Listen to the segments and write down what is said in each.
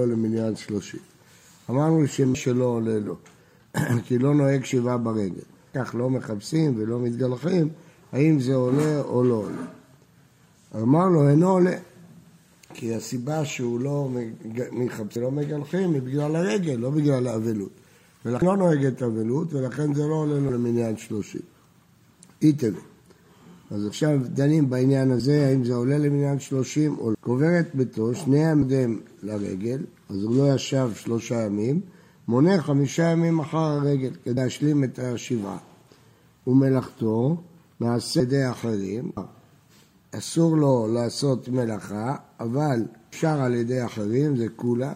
לא למניין שלושים. אמרנו שמי שלא עולה לו, כי לא נוהג שבעה ברגל. כך לא מחפשים ולא מתגלחים, האם זה עולה או לא עולה. אמרנו, אינו עולה. כי הסיבה שהוא לא מחפש, לא מגלחים היא בגלל הרגל, לא בגלל האבלות. ולכן לא נוהגת אבלות, ולכן זה לא עולה לו למניין שלושים. איתלה. אז עכשיו דנים בעניין הזה, האם זה עולה למניין שלושים או לא. קוברת ביתו, שני עמדים לרגל, אז הוא לא ישב שלושה ימים, מונה חמישה ימים אחר הרגל כדי להשלים את השבעה. ומלאכתו נעשה ידי אחרים. אסור לו לעשות מלאכה, אבל אפשר על ידי אחרים, זה כולה.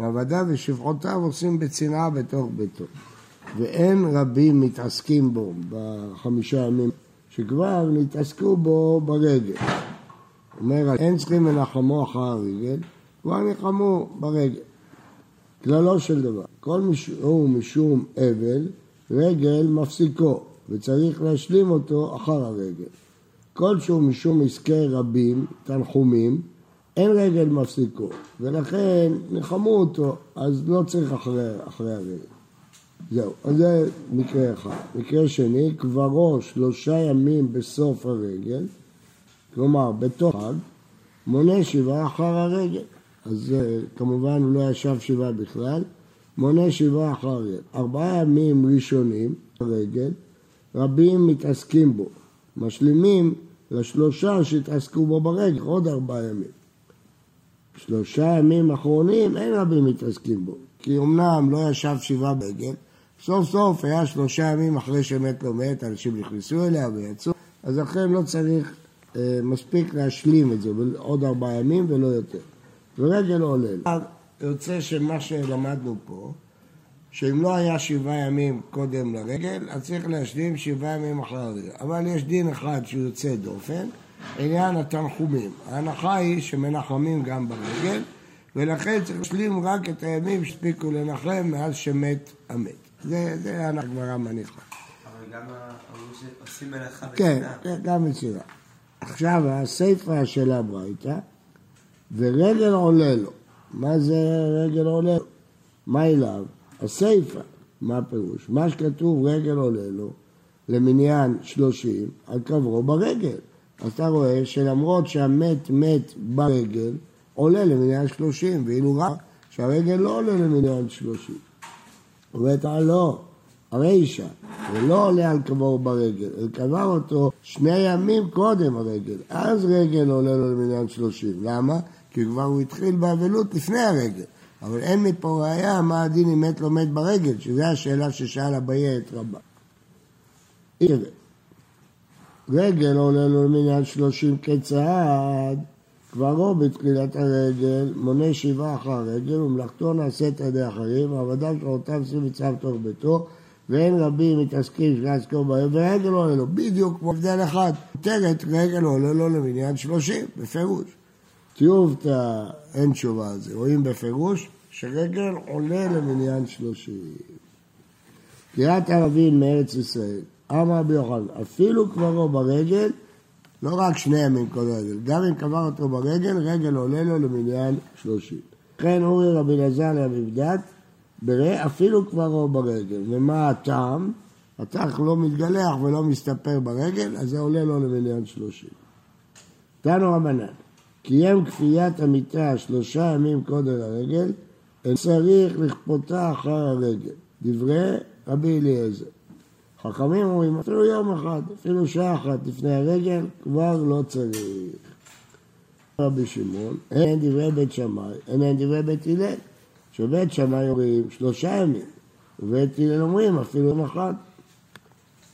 ועבדיו ושפחותיו עושים בצנעה בתוך ביתו. ואין רבים מתעסקים בו בחמישה ימים שכבר נתעסקו בו ברגל. אומר, אין צריכים לנחמו אחר הרגל, כבר נחמו ברגל. כללו של דבר, כל משום משום אבל, רגל מפסיקו, וצריך להשלים אותו אחר הרגל. כל שהוא משום עסקי רבים, תנחומים, אין רגל מפסיקו, ולכן נחמו אותו, אז לא צריך אחרי, אחרי הרגל. זהו, אז זה מקרה אחד. מקרה שני, קברו שלושה ימים בסוף הרגל, כלומר בתוך חג, מונה שבעה אחר הרגל. אז כמובן הוא לא ישב שבעה בכלל, מונה שבעה אחר הרגל. ארבעה ימים ראשונים הרגל, רבים מתעסקים בו, משלימים לשלושה שהתעסקו בו ברגל, עוד ארבעה ימים. שלושה ימים אחרונים אין רבים מתעסקים בו, כי אמנם לא ישב שבעה ברגל, סוף סוף היה שלושה ימים אחרי שמת לא מת, אנשים נכנסו אליה ויצאו, אז לכן לא צריך, אה, מספיק להשלים את זה, עוד ארבעה ימים ולא יותר. ורגל עולה. יוצא שמה שלמדנו פה, שאם לא היה שבעה ימים קודם לרגל, אז צריך להשלים שבעה ימים אחרי הרגל. אבל יש דין אחד שהוא יוצא דופן, עניין התנחומים. ההנחה היא שמנחמים גם ברגל, ולכן צריך להשלים רק את הימים שהספיקו לנחם מאז שמת המת. זה, זה הגמרא מניחה. אבל גם עושים מלאכה כן, כן, גם מצירה. עכשיו, הסיפא של הברייתא, ורגל עולה לו. מה זה רגל עולה לו? מה אליו? הסיפא. מה הפירוש? מה שכתוב רגל עולה לו, למניין שלושים, על קברו ברגל. אתה רואה שלמרות שהמת מת ברגל, עולה למניין שלושים, ואילו רק שהרגל לא עולה למניין שלושים. אומרת לה לא, הרישא, ולא עולה על קבור ברגל, אלא קבר אותו שני ימים קודם הרגל, אז רגל עולה לו למניין שלושים. למה? כי כבר הוא התחיל באבלות לפני הרגל. אבל אין מפה ראייה מה הדין אם מת לא מת ברגל, שזו השאלה ששאל אביי את רבה. רגל עולה לו למניין שלושים כצעד, קברו בתחילת הרגל, מונה שבעה אחר הרגל, ומלאכתו נעשית על ידי אחרים, ועבדיו שרותיו עושים מצווה בתוך ביתו, ואין רבים מתעסקים שנעסקו בהם, ורגל עולה לו, בדיוק כמו הבדל אחד, מותרת רגל עולה לו למניין שלושים, בפירוש. טיובתא אין תשובה על זה, רואים בפירוש שרגל עולה למניין שלושים. קריאת ערבים מארץ ישראל, אמר רבי יוחנן, אפילו קברו ברגל, לא רק שני ימים כל רגל, גם אם קבר אותו ברגל, רגל עולה לו למניין שלושים. לכן אורי רבי אלעזר לאביבדת, אפילו קברו ברגל. ומה הטעם? התח לא מתגלח ולא מסתפר ברגל, אז זה עולה לו למניין שלושים. תנו רבנן, קיים כפיית המיטה שלושה ימים קודם לרגל, אין צריך לכפותה אחר הרגל. דברי רבי אליעזר. חכמים אומרים, אפילו יום אחד, אפילו שעה אחת לפני הרגל, כבר לא צריך. רבי שמעון, אין דברי בית שמאי, אין דברי בית הלל. שבית שמאי אומרים שלושה ימים, ובית הלל אומרים אפילו יום אחד.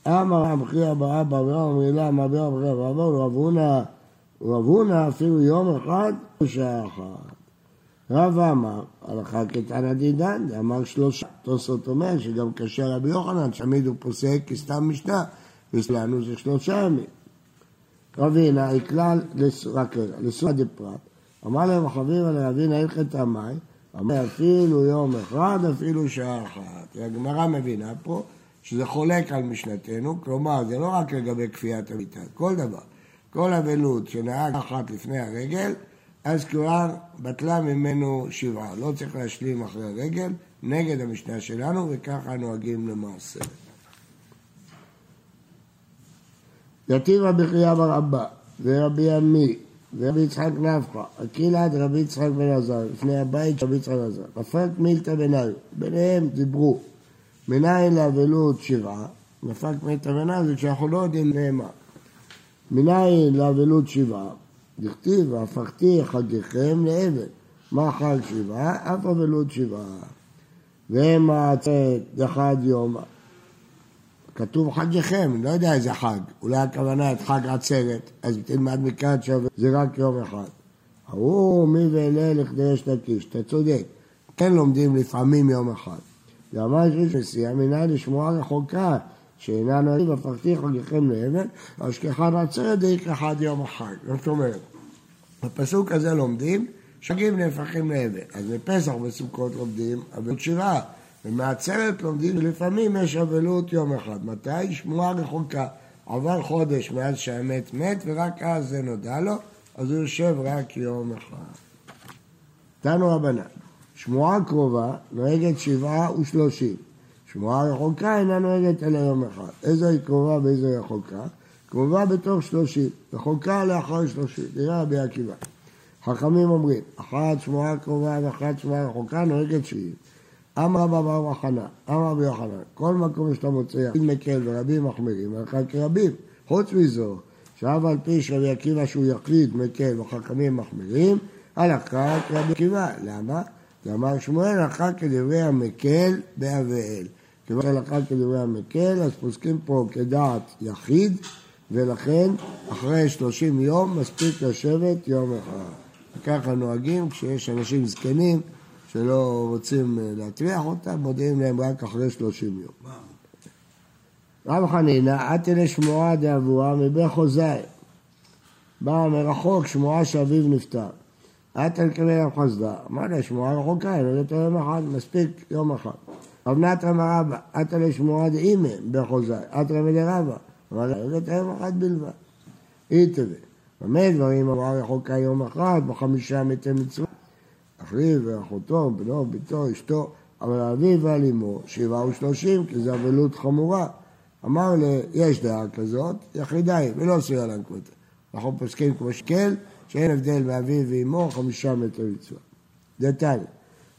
אמר המכריע באבא ואומרים לה, מה ואבא, רב הונא, רב הונא אפילו יום אחד ושעה אחת. רב אמר, הלכה כתנא דידן, אמר שלושה. תוספות אומר שגם קשה רבי יוחנן, תמיד הוא פוסק כסתם משנה, ואצלנו זה שלושה ימים. רבינה, הכלל, רק רגע, לסועה דפרט, אמר להם חביבה לרבינה הלכת המים, אמר אפילו יום אחד, אפילו שעה אחת. הגמרא מבינה פה שזה חולק על משנתנו, כלומר זה לא רק לגבי כפיית המיטה, כל דבר. כל אבלות שנהג אחת לפני הרגל, אז כבר בטלה ממנו שבעה. לא צריך להשלים אחרי הרגל, נגד המשנה שלנו, וככה נוהגים למעשה. יתיב רבי חייא בר אבא, ורבי עמי, ורבי יצחק נפחא, אקילה דרבי יצחק בן עזר, לפני הבית של רבי יצחק בן עזר, נפק מילתא בניו, ביניהם דיברו, מנין לאבלות שבעה, נפק מילתא בניו זה כשאנחנו לא יודעים נאמר. מנין לאבלות שבעה, דכתיב והפכתי חגיכם לאבן, מה חג שבעה? אף אבלות שבעה. והם העצרת דחד יום. כתוב חגיכם, לא יודע איזה חג, אולי הכוונה את חג עצרת, אז תלמד מכאן שזה רק יום אחד. ההוא מי ואלה לכדי יש לקיש, אתה צודק, כן לומדים לפעמים יום אחד. ואמר נשיאה מנהל לשמוע רחוקה, שאינה נוהגים הפכתי חגיכם לאבן, אשכחן עצרת דאיק אחד יום החג. זאת אומרת, בפסוק הזה לומדים שגים נהפכים לאבן. אז בפסח וסוכות לומדים אבלות שבעה. ומעצרת לומדים שלפעמים יש אבלות יום אחד. מתי? שמועה רחוקה. עבר חודש מאז שהמת מת ורק אז זה נודע לו, אז הוא יושב רק יום אחד. תנו רבנן, שמועה קרובה נוהגת שבעה ושלושים. שמועה רחוקה אינה נוהגת אלא יום אחד. איזו היא קרובה ואיזו היא רחוקה? קרובה בתוך שלושים, רחוקה לאחר שלושים. נראה רבי עקיבא. חכמים אומרים, אחת שמועה קרובה ואחת שמועה רחוקה נוהגת שבעים. אמר רבא בר מחנה, אמר רבי יוחנן, כל מקום שאתה מוצא יחיד מקל ורבים מחמירים, הלכה כרבים. חוץ מזו, שאף על פי שרבי עקיבא שהוא יחיד מקל וחכמים מחמירים, הלכה כרבי עקיבא. למה? אמר שמואל, הלכה כדברי המקל באבאל. כיוון שהלכה כדברי המקל, אז פוסקים פה כדעת יחיד, ולכן אחרי שלושים יום מספיק לשבת יום אחד. וככה נוהגים כשיש אנשים זקנים שלא רוצים אה, להטריח אותם, מודיעים להם רק אחרי שלושים יום. רב חנינא, אתי לשמועה דאבוה מבית חוזאי. באה מרחוק שמועה שאביו נפטר. אתא לקבל יום חסדה. אמר לה, שמועה רחוקה, אין יותר יום אחד, מספיק יום אחד. רב נתן רבא, אתא לשמועה דאימא בחוזאי. אתא. אמר לה, יותר יום אחד בלבד. איתווה. במה דברים אמרה רחוקה יום אחד, בחמישה מתי מצווה. אחיו ואחותו, בנו, ביתו, אשתו, אבל אביו ועל אמו שבעה ושלושים, כי זה אבלות חמורה. אמר לי, יש דעה כזאת, יחידה היא, ולא עושה לה כמותה. אנחנו פוסקים כמו שקל, שאין הבדל מאביו ואמו, חמישה מטר מצווה. דתניא,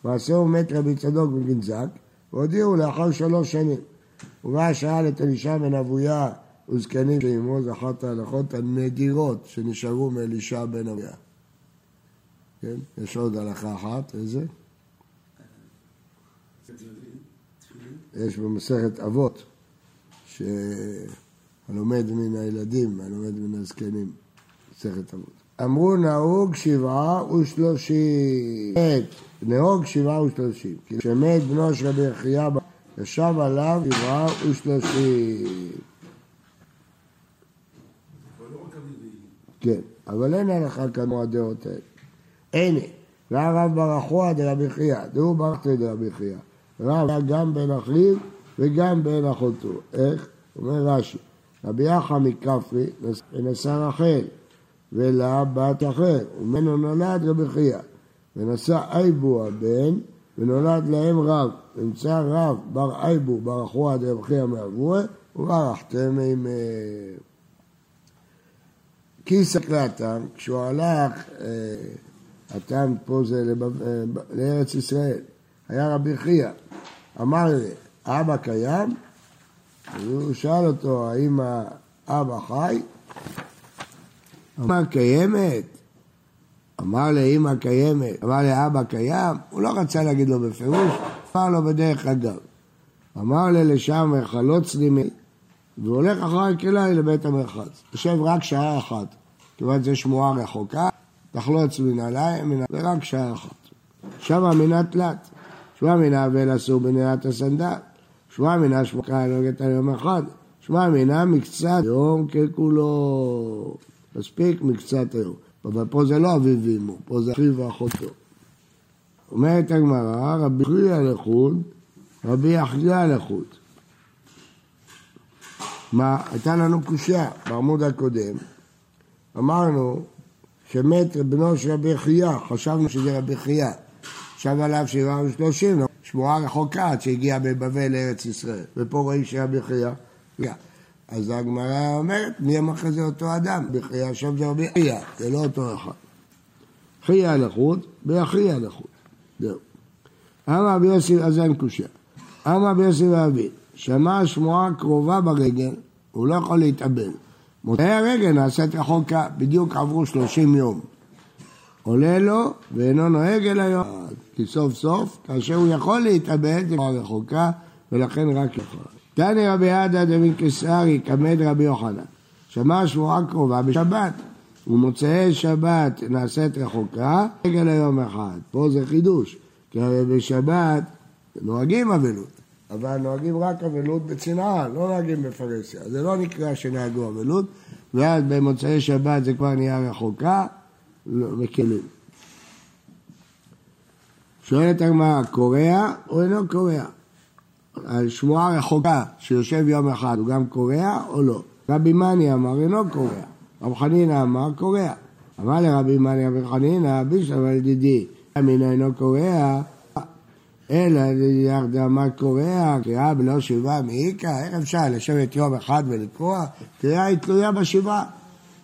מעשהו מת רבי צדוק בגנזק, והודיעו לאחר שלוש שנים. ובא שאל את אלישע בן אבויה וזקנים שאימו, זה אחת ההלכות הנדירות שנשארו מאלישע בן אבויה. כן? יש עוד הלכה אחת, איזה? יש במסכת אבות, שהלומד מן הילדים, הלומד מן הזקנים, מסכת אבות. אמרו נהוג שבעה ושלושים. נהוג שבעה ושלושים. כי כשמת בנו של רבי יחיא ישב עליו שבעה ושלושים. כן, אבל אין הלכה כמו הדעות האלה. הנה, והרב ברכוה דרבי חייא, דהו ברכתי דרבי חייא. רב היה גם בן אחיו וגם בן אחותו. איך? אומר רש"י, רבי יחא מכפרי ונשא רחל, ולה בת אחר, וממנו נולד רבי חייא. ונשא אייבו הבן, ונולד להם רב. נמצא רב בר אייבו בר אחוה דרבי חייא מאבוה, וברכתם עם... כיסא קלטם, כשהוא הלך הטעם פה זה. אה, לארץ ישראל. היה רבי חייא, אמר לי, אבא קיים? הוא שאל אותו, האם האבא חי? אמר, קיימת? אמר לאמא קיימת, אמר לאבא קיים? הוא לא רצה להגיד לו בפירוש, אמר לו בדרך אגב. אמר לי לשם חלוץ לי והוא הולך אחרי כלאי לבית המרחץ. יושב רק שעה אחת, כיוון זו שמועה רחוקה, תחלוץ מן הלילה, ורק שעה אחת. שמה מינה תלת. שמע מינה ואין אסור בנהירת הסנדל. שמע מינה שמוקה נוגעת על יום אחד. שמע מינה מקצת יום ככולו. מספיק מקצת היום. אבל פה זה לא אביו ואמו, פה זה אחיו ואחותו. אומרת הגמרא, רבי חייא לחוד, רבי יחיא לחוד. מה, הייתה לנו קושייה בעמוד הקודם, אמרנו שמת בנו של רבי חייא, חשבנו שזה רבי חייא. עכשיו עליו שבעה ושלושים, שמועה רחוקה עד שהגיע בבבל לארץ ישראל, ופה רואים שרבי חייא. אז הגמרא אומרת, מי אמר לך זה אותו אדם? בחייא שם זה רבי חייא, זה לא אותו אחד. חייא לחוד, באחייא לחוד. זהו. אמר רבי יוסי, אז אין קושייה. אמר רבי יוסי ואבי, שמע שמועה קרובה ברגל, הוא לא יכול להתאבל. מוצאי הרגל נעשית רחוקה, בדיוק עברו שלושים יום. עולה לו ואינו נוהג אל היום. כי סוף סוף, כאשר הוא יכול להתאבד, זה כבר רחוקה, ולכן רק יכול. תנא רבי עדה דמין קיסרי, כמד רבי יוחנן. שמע שמועה קרובה בשבת, ומוצאי שבת נעשית רחוקה, רגל היום אחד. פה זה חידוש, כי בשבת נוהגים אבלות, אבל נוהגים רק אבלות בצנעה, לא נוהגים בפרהסיה. זה לא נקרא שנהגו אבלות, ואז במוצאי שבת זה כבר נהיה רחוקה, לא, מקלים. שואלת הגמרא, קורע או אינו קורע? על שמועה רחוקה שיושב יום אחד, הוא גם קורע או לא? רבי מני אמר אינו קורע, רב חנינא אמר קורע. אמר לרבי מני רבי חנינא, על ידידי, אמינא אינו קורע, אלא ירדה מה קורע, קריאה בלא שבעה מעיקה, איך אפשר לשבת יום אחד ולקרוע? קריאה היא תלויה בשבעה.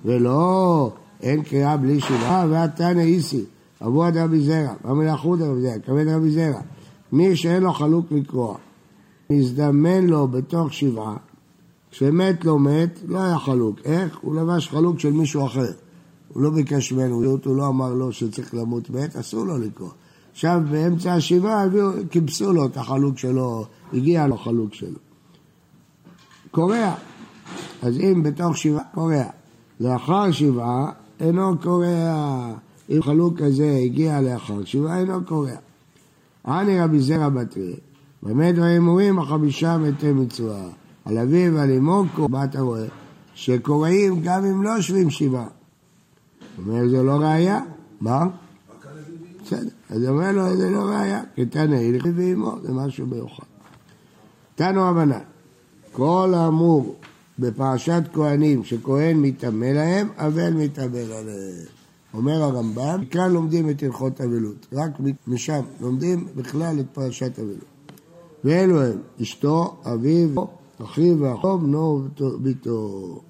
ולא, אין קריאה בלי שבעה, והתנא איסי, אבו עד רבי זרע, המלאכות רבי זרע, כבד רבי זרע. מי שאין לו חלוק לקרוע, מזדמן לו בתוך שבעה, כשמת לא מת, לא היה חלוק. איך? הוא לבש חלוק של מישהו אחר. הוא לא ביקש ממנו, הוא לא אמר לו שצריך למות מת, אסור לו לקרוא. עכשיו באמצע השבעה כיבסו לו את החלוק שלו, הגיע לו חלוק שלו. קורע. אז אם בתוך שבעה, קורע. לאחר שבעה, אינו קורע. אם חלוק כזה הגיע לאחר שבעה, אינו קורע. אני רבי זרע בתרי, דברים אומרים החמישה מתי מצווה. על אביו ועל אמו, אתה רואה? שקוראים גם אם לא יושבים שבעה. אומר זה לא ראייה. מה? בסדר. אז אומר לו, זה לא ראייה, כי תנא ילכי ואימו, זה משהו מיוחד. תנו הבנה, כל האמור בפרשת כהנים שכהן מטמא להם, אבל מטמא עליהם. אומר הרמב"ם, כאן לומדים את הלכות אבלות, רק משם לומדים בכלל את פרשת אבלות. ואלו הם, אשתו, אביו, אחיו ואחו, בנו וביתו.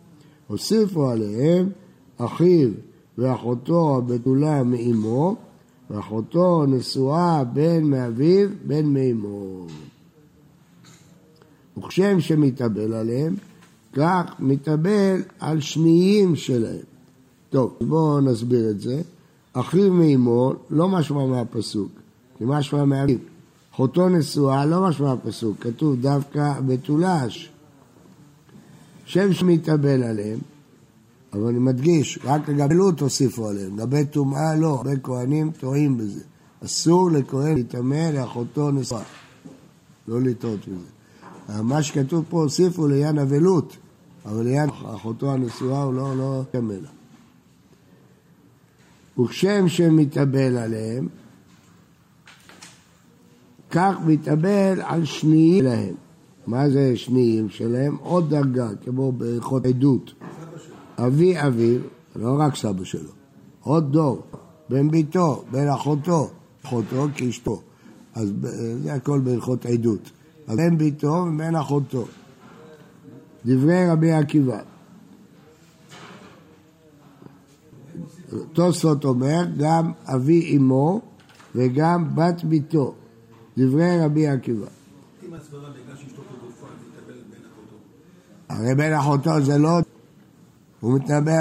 הוסיפו עליהם אחיו ואחותו הבתולה מאמו, ואחותו נשואה בין מאביו בין מאמו. וכשם שמתאבל עליהם, כך מתאבל על שניים שלהם. טוב, בואו נסביר את זה. אחיו מאמו לא משמע מהפסוק, כי משמע מאביו. אחותו נשואה לא משמע מהפסוק, כתוב דווקא בתולש. שם שמתאבל עליהם, אבל אני מדגיש, רק לגבי לוט הוסיפו עליהם, לגבי טומאה לא, הרבה כהנים טועים בזה. אסור לכהן להיטמא לאחותו נשואה, לא לטעות בזה. מה שכתוב פה הוסיפו לעניין אבלות, אבל לעניין אחותו הנשואה הוא לא, לא לה. וכשם שמתאבל עליהם, כך מתאבל על שניים שלהם. מה זה שניים שלהם? עוד דרגה, כמו בהלכות עדות. אבי אביו, לא רק סבא שלו, עוד דור, בן ביתו, בן אחותו, אחותו כאשתו. אז זה הכל בהלכות עדות. אז בן ביתו ובן אחותו. דברי רבי עקיבא. תוספות אומר גם אבי אמו וגם בת ביתו. דברי רבי עקיבא. הרי בן אחותו זה לא הוא מתנבא,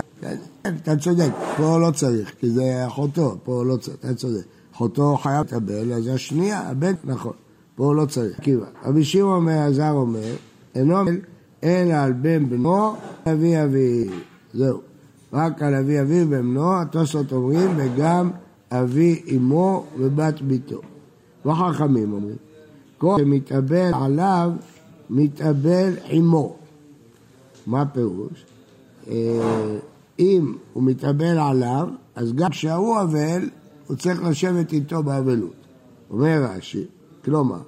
אתה צודק, פה לא צריך, כי זה אחותו, פה לא צריך, אתה צודק. אחותו חייב לקבל, אז השנייה, הבן, נכון, פה לא צריך. עקיבא. רבי שמעון מעזר אומר, אינו אלא על בן בנו, אבי אבי. זהו. רק על אבי אבי ובנו, התוספות אומרים, וגם אבי אמו ובת ביתו. וחכמים אומרים, כל שמתאבל עליו, מתאבל עמו. מה פירוש? אה, אם הוא מתאבל עליו, אז גם כשהוא אבל, הוא צריך לשבת איתו באבלות. אומר רש"י, כלומר,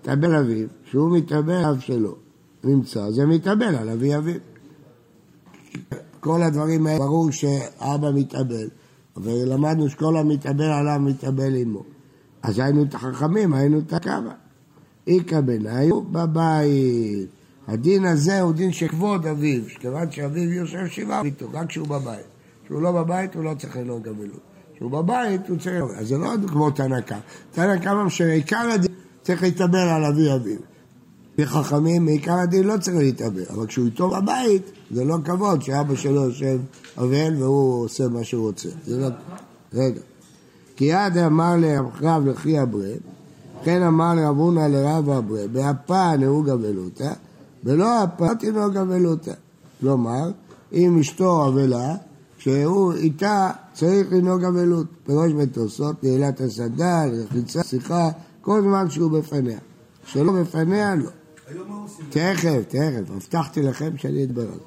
מתאבל אביו, כשהוא מתאבל עליו שלו, נמצא, זה מתאבל על אבי אביו. כל הדברים האלה, ברור שאבא מתאבל, ולמדנו שכל המתאבל עליו מתאבל עמו. אז היינו את החכמים, היינו את הקרא. איכא בניו בבית. הדין הזה הוא דין שכבוד אביו, שכיוון שאביו יושב שבעה איתו, רק כשהוא בבית. כשהוא לא בבית הוא לא צריך לנהוג גבלות. כשהוא בבית הוא צריך... אז זה לא כמו תנא קמא. תנא קמא שעיקר הדין צריך להתאבל על אבי אביו. חכמים, מעיקר הדין לא צריך להתאבל, אבל כשהוא איתו בבית, זה לא כבוד שאבא שלו יושב אבל והוא עושה מה שהוא רוצה. זה לא... רגע. כי עד אמר לרב לכי אברה, כן אמר לרב הונא לרב אברה, באפה נהוג אבלותא, ולא אפה תנהוג אבלותא. כלומר, אם אשתו אבלה, כשהוא איתה צריך לנהוג אבלות. פירוש בתוספות, נעילת הסנדל, רחיצה, שיחה, כל זמן שהוא בפניה. שלא בפניה, לא. תכף, תכף, הבטחתי לכם שאני אדבר על זה.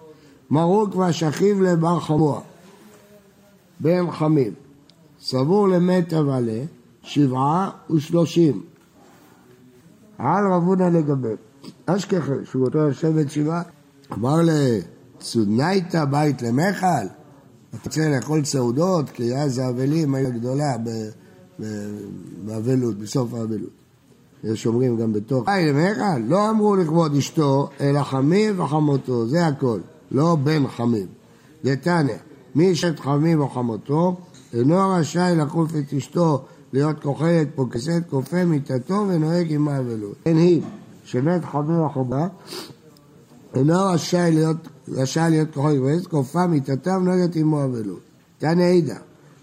מרוק והשכיב לבר חמוע, בן חמים, סבור למת אבלה, שבעה ושלושים. על רבונה לגבי. אשכחל, שהוא אותו יושבת שבעה, אמר לצודנייתא בית למיכל, אתה רוצה לאכול סעודות, כי אז האבלים היו גדולה באבלות, בסוף האבלות. יש אומרים גם בתוך... היי, למיכל, לא אמרו לכבוד אשתו, אלא חמים וחמותו, זה הכל, לא בן חמים. דתניא, מי אשת חמים או חמותו, אינו רשאי לקוף את אשתו להיות כוחלת פוקסת, כופה מיתתו ונוהג עם האבלות. אין היא, שמת או חומה, אינו רשאי להיות, רשאי להיות כוחלת פוקסת, כופה מיתתו ונוהגת עמו אבלות. תניא עידא,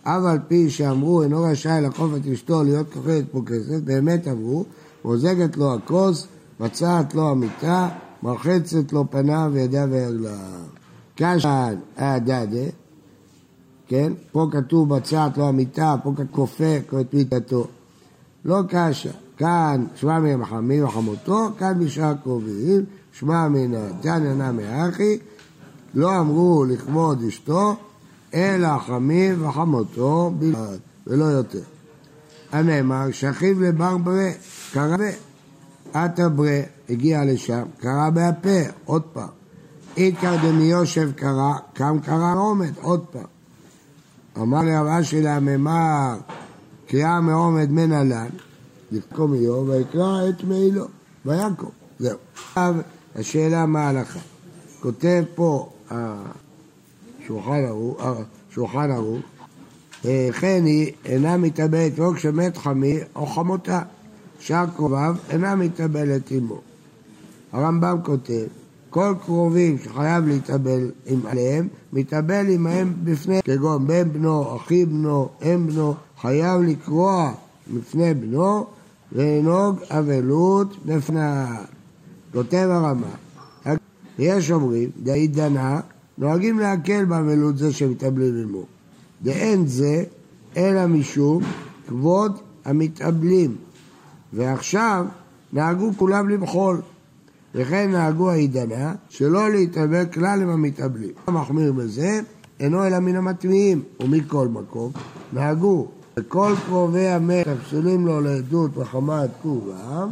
אף על פי שאמרו אינו רשאי לקוף את אשתו להיות כוחלת פוקסת, באמת אמרו מוזגת לו הכוס, מצעת לו המיטה, מרחצת לו פניו וידיו ורגליו. קשן הדדה, כן? פה כתוב מצעת לו המיטה, פה כופה את מיטתו. לא קשה, כאן שמע מן החמים וחמותו, כאן בשאר קרובים, שמע מן התניא נמי אחי, לא אמרו לכבוד אשתו, אלא חמים וחמותו בלבד, ולא יותר. הנאמר, שכיב לבר ברה, קרא ב... עטה ברה, הגיע לשם, קרא בהפה, עוד פעם. איתקר דמיושב קרא, קם קרא עומד, עוד פעם. אמר לי רב אשי להממר, קריאה מעומד מנהלן, לקומיו, ויקרא את מעילו, ויקום. זהו. עכשיו, השאלה מה ההלכה. כותב פה השולחן ערוך, וכן היא אינה מתאבלת לא כשמת חמי או חמותה. שאר קרוביו אינה מתאבלת עמו. הרמב"ם כותב, כל קרובים שחייב להתאבל עליהם, מתאבל עמהם בפני, כגון בן בנו, אחי בנו, אם בנו, חייב לקרוע בפני בנו ולנהוג אבלות בפניו. כותב הרמב"ם, יש אומרים, דאית דנה, נוהגים להקל באבלות זה שמתאבלים עמו. ואין זה אלא משום כבוד המתאבלים. ועכשיו נהגו כולם למחול. וכן נהגו העידנה שלא להתאבל כלל עם המתאבלים. המחמיר בזה? אינו אלא מן המטמיעים, ומכל מקום נהגו. וכל קרובי המת הפסולים לו לעדות וחמת קורבם.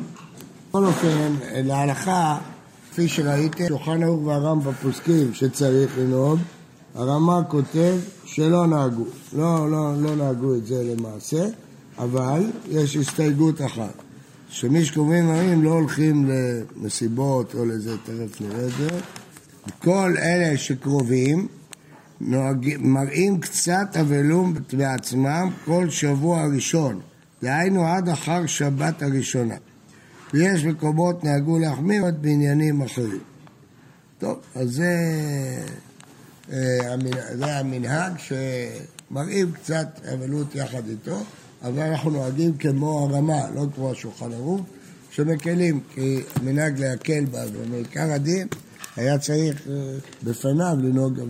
בכל אופן, להלכה, כפי שראיתם, שולחן ערוך והרמב"ם פוסקים שצריך לנהוג, הרמ"א כותב שלא נהגו, לא, לא, לא נהגו את זה למעשה, אבל יש הסתייגות אחת, שמי שקוראים דברים לא הולכים למסיבות או לזה, תכף נראה את זה. כל אלה שקרובים נוהג, מראים קצת אבלום בעצמם כל שבוע ראשון, דהיינו עד אחר שבת הראשונה. ויש מקומות נהגו להחמיר עוד בעניינים אחרים. טוב, אז זה... אה, זה המנהג שמראים קצת אבלות יחד איתו, אבל אנחנו נוהגים כמו הרמה, לא כמו השולחן ערוך, שמקלים, כי מנהג להקל בה, ומעיקר הדין היה צריך אה, בפניו לנהוג